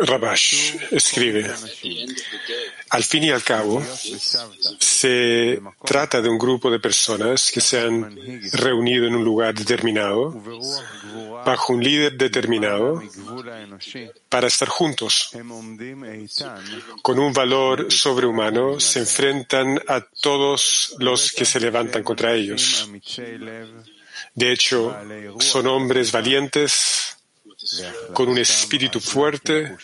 Rabash escribe, al fin y al cabo, se trata de un grupo de personas que se han reunido en un lugar determinado, bajo un líder determinado, para estar juntos. Con un valor sobrehumano se enfrentan a todos los que se levantan contra ellos. De hecho, son hombres valientes, con un espíritu fuerte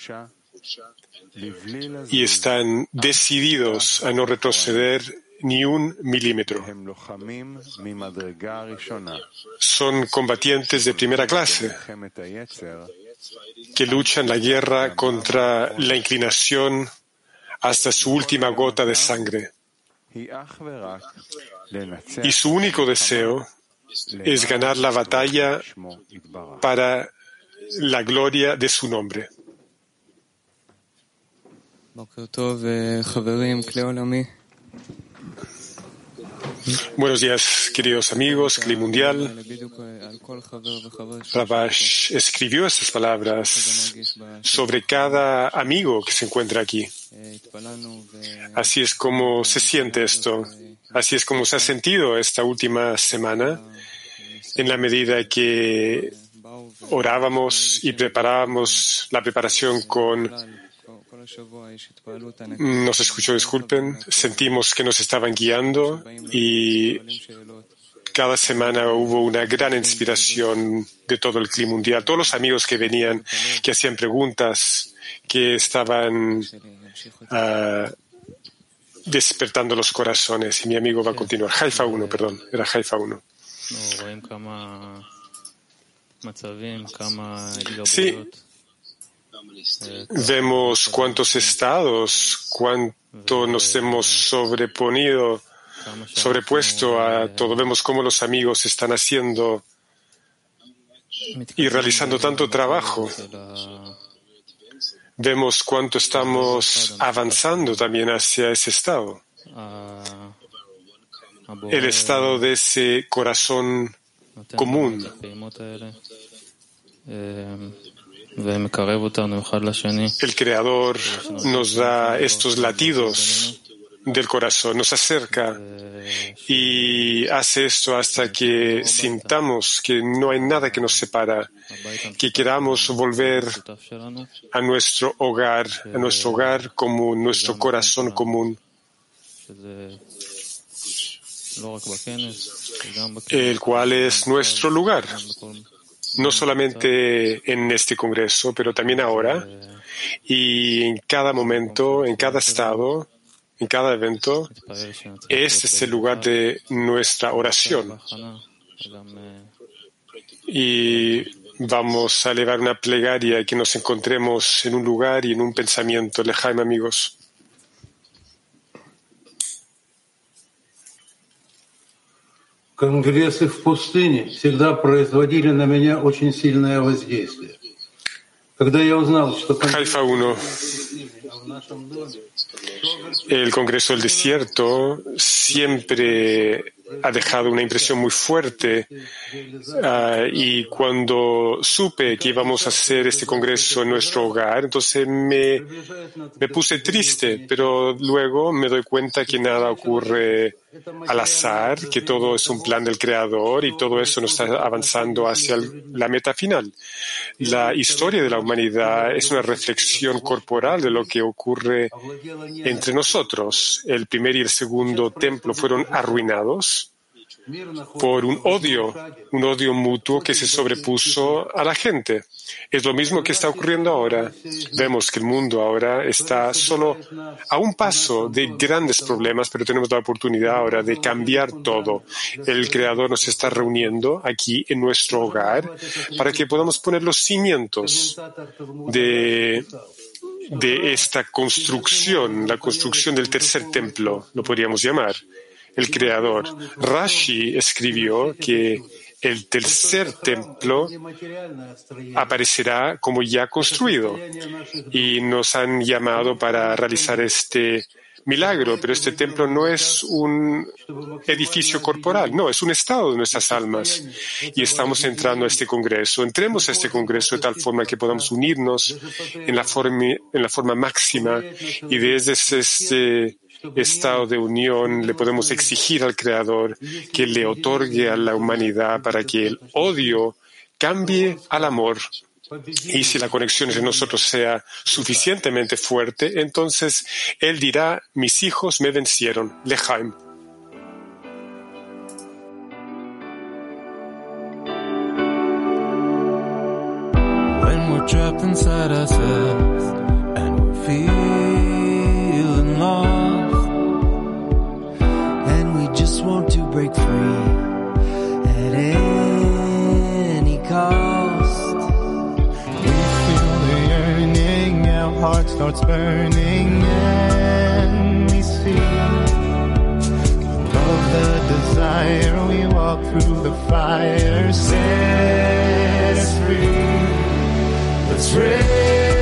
y están decididos a no retroceder ni un milímetro. Son combatientes de primera clase que luchan la guerra contra la inclinación hasta su última gota de sangre. Y su único deseo es ganar la batalla para la gloria de su nombre. Buenos días, queridos amigos, Cli Mundial. Rabash escribió estas palabras sobre cada amigo que se encuentra aquí. Así es como se siente esto. Así es como se ha sentido esta última semana en la medida que orábamos y preparábamos la preparación con nos escuchó, disculpen, sentimos que nos estaban guiando y cada semana hubo una gran inspiración de todo el clima mundial. Todos los amigos que venían, que hacían preguntas, que estaban ah, despertando los corazones. Y mi amigo va a continuar. Haifa 1, perdón, era Haifa 1. Sí, vemos cuántos estados, cuánto nos hemos sobreponido, sobrepuesto a todo. Vemos cómo los amigos están haciendo y realizando tanto trabajo. Vemos cuánto estamos avanzando también hacia ese estado. El estado de ese corazón común. El Creador nos da estos latidos del corazón, nos acerca y hace esto hasta que sintamos que no hay nada que nos separa, que queramos volver a nuestro hogar, a nuestro hogar común, nuestro corazón común. El cual es nuestro lugar, no solamente en este Congreso, pero también ahora y en cada momento, en cada estado, en cada evento, este es el lugar de nuestra oración. Y vamos a elevar una plegaria que nos encontremos en un lugar y en un pensamiento. Lejano, amigos. Конгрессы el Congreso del Desierto siempre ha dejado una impresión muy fuerte uh, y cuando supe que íbamos a hacer este congreso en nuestro hogar, entonces me puse triste, pero luego me doy cuenta que nada ocurre al azar, que todo es un plan del Creador y todo eso nos está avanzando hacia la meta final. La historia de la humanidad es una reflexión corporal de lo que ocurre entre nosotros. El primer y el segundo templo fueron arruinados por un odio, un odio mutuo que se sobrepuso a la gente. Es lo mismo que está ocurriendo ahora. Vemos que el mundo ahora está solo a un paso de grandes problemas, pero tenemos la oportunidad ahora de cambiar todo. El Creador nos está reuniendo aquí en nuestro hogar para que podamos poner los cimientos de esta construcción, la construcción del tercer templo, lo podríamos llamar el creador. Rashi escribió que el tercer templo aparecerá como ya construido y nos han llamado para realizar este milagro, pero este templo no es un edificio corporal, no, es un estado de nuestras almas. Y estamos entrando a este congreso. Entremos a este congreso de tal forma que podamos unirnos en la forma, máxima y desde este estado de unión le podemos exigir al Creador que le otorgue a la humanidad para que el odio cambie al amor. Y si la conexión entre nosotros sea suficientemente fuerte, entonces Él dirá, mis hijos me vencieron. Lejaim. want heart starts burning, and we see above the desire. We walk through the fire, set us free. Let's raise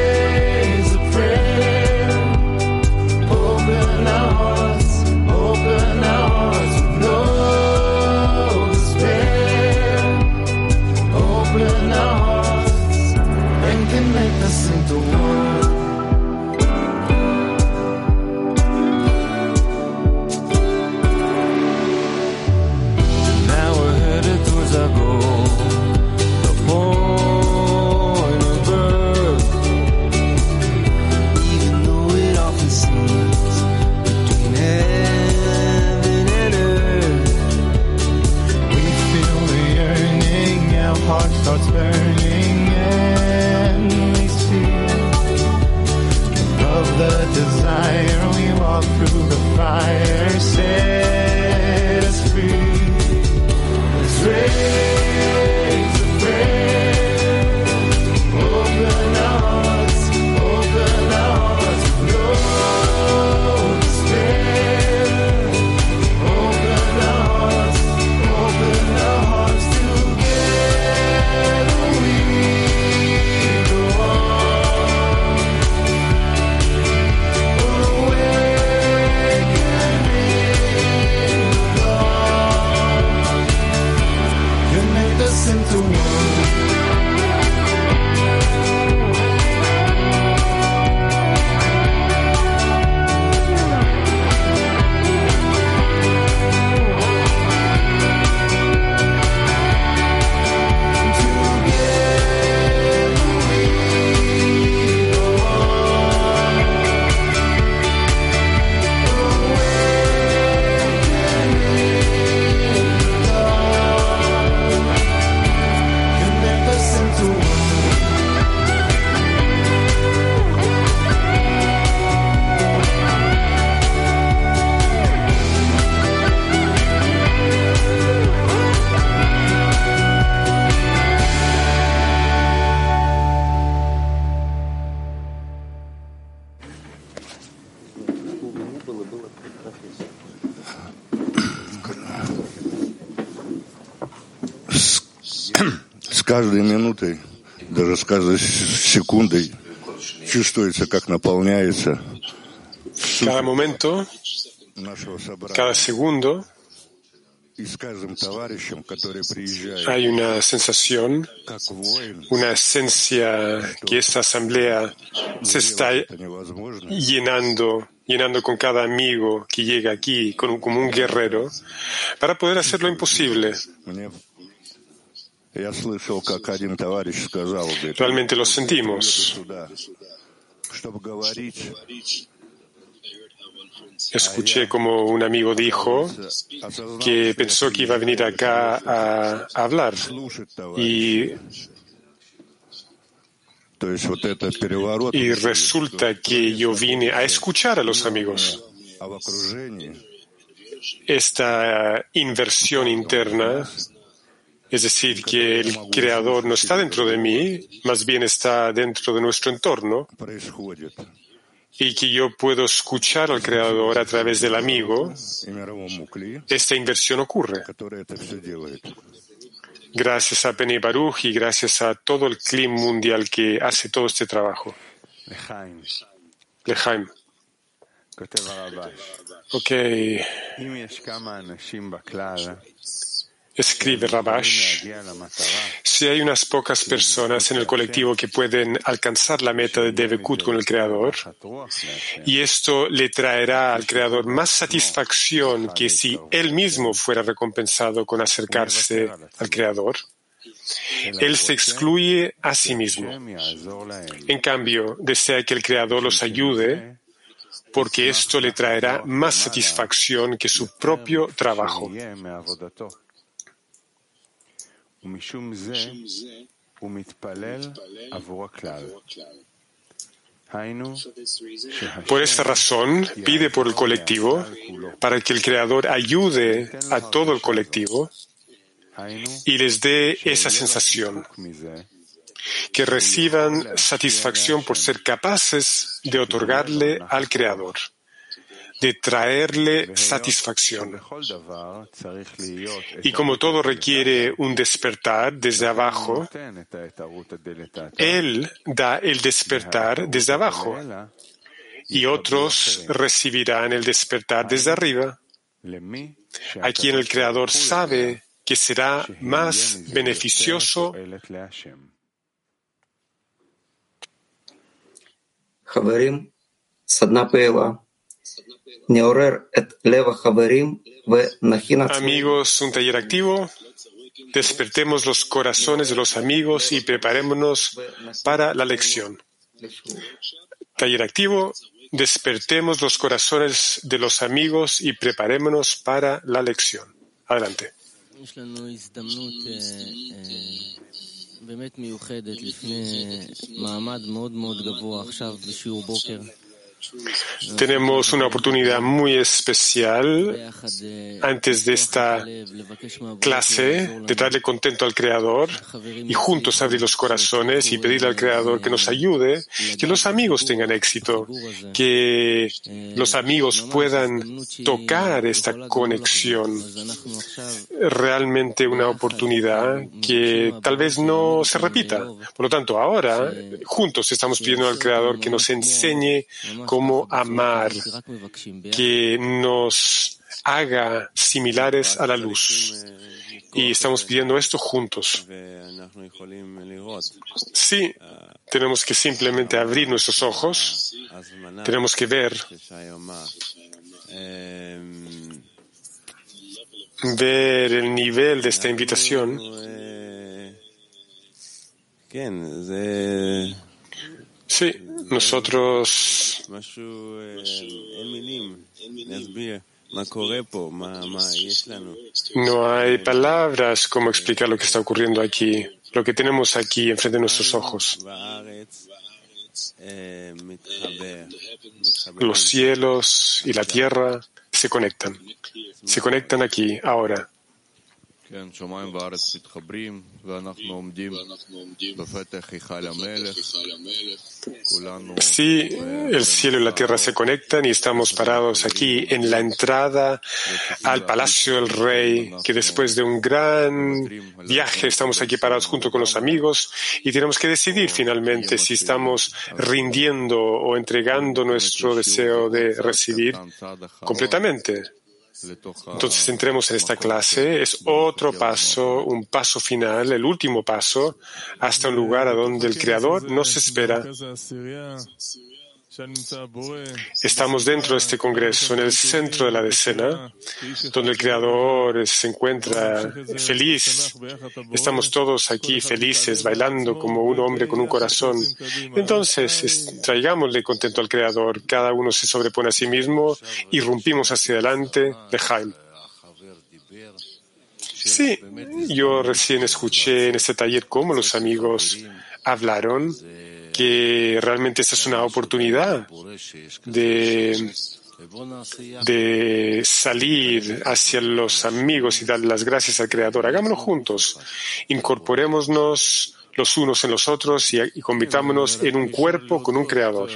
каждой минутой, даже с каждой секундой чувствуется, как наполняется Cada momento, нашего собрания. cada segundo, И с каждым товарищем, который приезжает, hay una sensación, как воин, una esencia que esta asamblea se está это невозможно. llenando, llenando con cada amigo que llega aquí con- como un guerrero, para poder hacer lo imposible. Realmente lo sentimos. Escuché como un amigo dijo que pensó que iba a venir acá a, hablar y resulta que yo vine a escuchar a los amigos. Esta inversión interna es decir, que el Creador no está dentro de mí, más bien está dentro de nuestro entorno. Y que yo puedo escuchar al Creador a través del amigo, esta inversión ocurre. Gracias a Pene Baruch y gracias a todo el clima mundial que hace todo este trabajo. Lejaim. Ok escribe Rabash, si hay unas pocas personas en el colectivo que pueden alcanzar la meta de Devekut con el Creador, y esto le traerá al Creador más satisfacción que si él mismo fuera recompensado con acercarse al Creador, él se excluye a sí mismo. En cambio, desea que el Creador los ayude porque esto le traerá más satisfacción que su propio trabajo. Por esta razón, pide por el colectivo para que el Creador ayude a todo el colectivo y les dé esa sensación, que reciban satisfacción por ser capaces de otorgarle al Creador de traerle satisfacción. Y como todo requiere un despertar desde abajo, Él da el despertar desde abajo y otros recibirán el despertar desde arriba. A quien el Creador sabe que será más beneficioso Amigos, un taller activo. Despertemos los corazones de los amigos y preparémonos para la lección. Taller activo. Despertemos los corazones de los amigos y preparémonos para la lección. Adelante. Tenemos una oportunidad muy especial antes de esta clase de darle contento al Creador y juntos abrir los corazones y pedirle al Creador que nos ayude, que los amigos tengan éxito, que los amigos puedan tocar esta conexión. Realmente una oportunidad que tal vez no se repita. Por lo tanto, ahora juntos estamos pidiendo al Creador que nos enseñe cómo cómo amar, que nos haga similares a la luz. Y estamos pidiendo esto juntos. Sí, tenemos que simplemente abrir nuestros ojos, tenemos que ver, ver el nivel de esta invitación. Sí, nosotros no hay palabras como explicar lo que está ocurriendo aquí, lo que tenemos aquí enfrente de nuestros ojos. Los cielos y la tierra se conectan, se conectan aquí, ahora. Sí, el cielo y la tierra se conectan y estamos parados aquí en la entrada al palacio del rey, que después de un gran viaje estamos aquí parados junto con los amigos y tenemos que decidir finalmente si estamos rindiendo o entregando nuestro deseo de recibir completamente. Entonces entremos en esta clase. Es otro paso, un paso final, el último paso, hasta un lugar a donde el Creador nos espera. Estamos dentro de este congreso, en el centro de la decena, donde el Creador se encuentra feliz. Estamos todos aquí felices, bailando como un hombre con un corazón. Entonces, traigámosle contento al Creador. Cada uno se sobrepone a sí mismo, irrumpimos hacia adelante. de Jaime. Sí, yo recién escuché en este taller cómo los amigos hablaron que realmente esta es una oportunidad de, de salir hacia los amigos y dar las gracias al Creador. Hagámoslo juntos. Incorporémonos los unos en los otros y, y convirtámonos en un cuerpo con un Creador.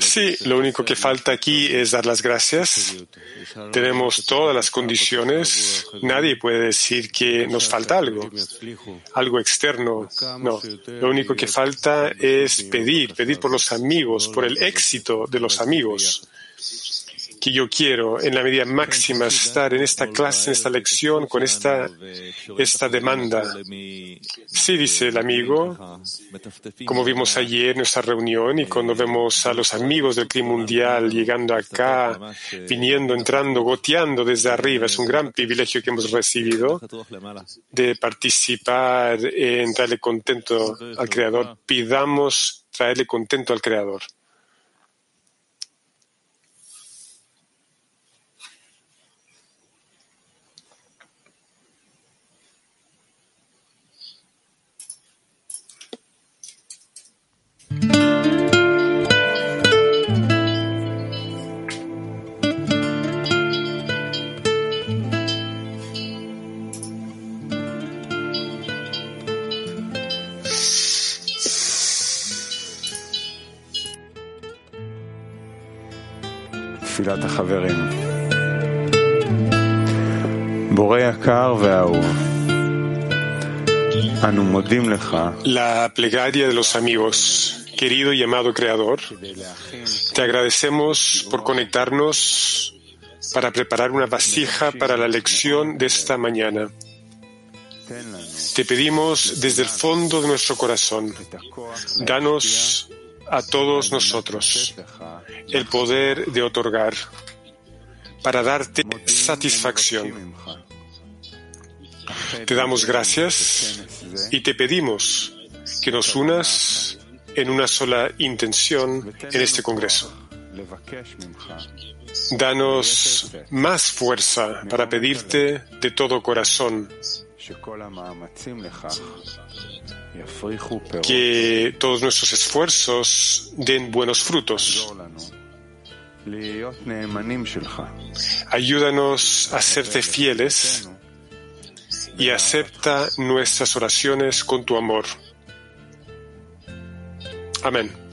Sí, lo único que falta aquí es dar las gracias. Tenemos todas las condiciones. Nadie puede decir que nos falta algo, algo externo. No, lo único que falta es pedir, pedir por los amigos, por el éxito de los amigos que yo quiero en la medida máxima estar en esta clase, en esta lección, con esta, esta demanda. Sí, dice el amigo, como vimos ayer en nuestra reunión y cuando vemos a los amigos del clima mundial llegando acá, viniendo, entrando, goteando desde arriba, es un gran privilegio que hemos recibido de participar en traerle contento al Creador. Pidamos traerle contento al Creador. תפילת החברים. בורא יקר ואהוב, אנו מודים לך. La plegaria de los amigos. Querido y amado Creador, te agradecemos por conectarnos para preparar una vasija para la lección de esta mañana. Te pedimos desde el fondo de nuestro corazón, danos a todos nosotros el poder de otorgar para darte satisfacción. Te damos gracias y te pedimos que nos unas en una sola intención en este Congreso. Danos más fuerza para pedirte de todo corazón que todos nuestros esfuerzos den buenos frutos. Ayúdanos a serte fieles y acepta nuestras oraciones con tu amor. Amén.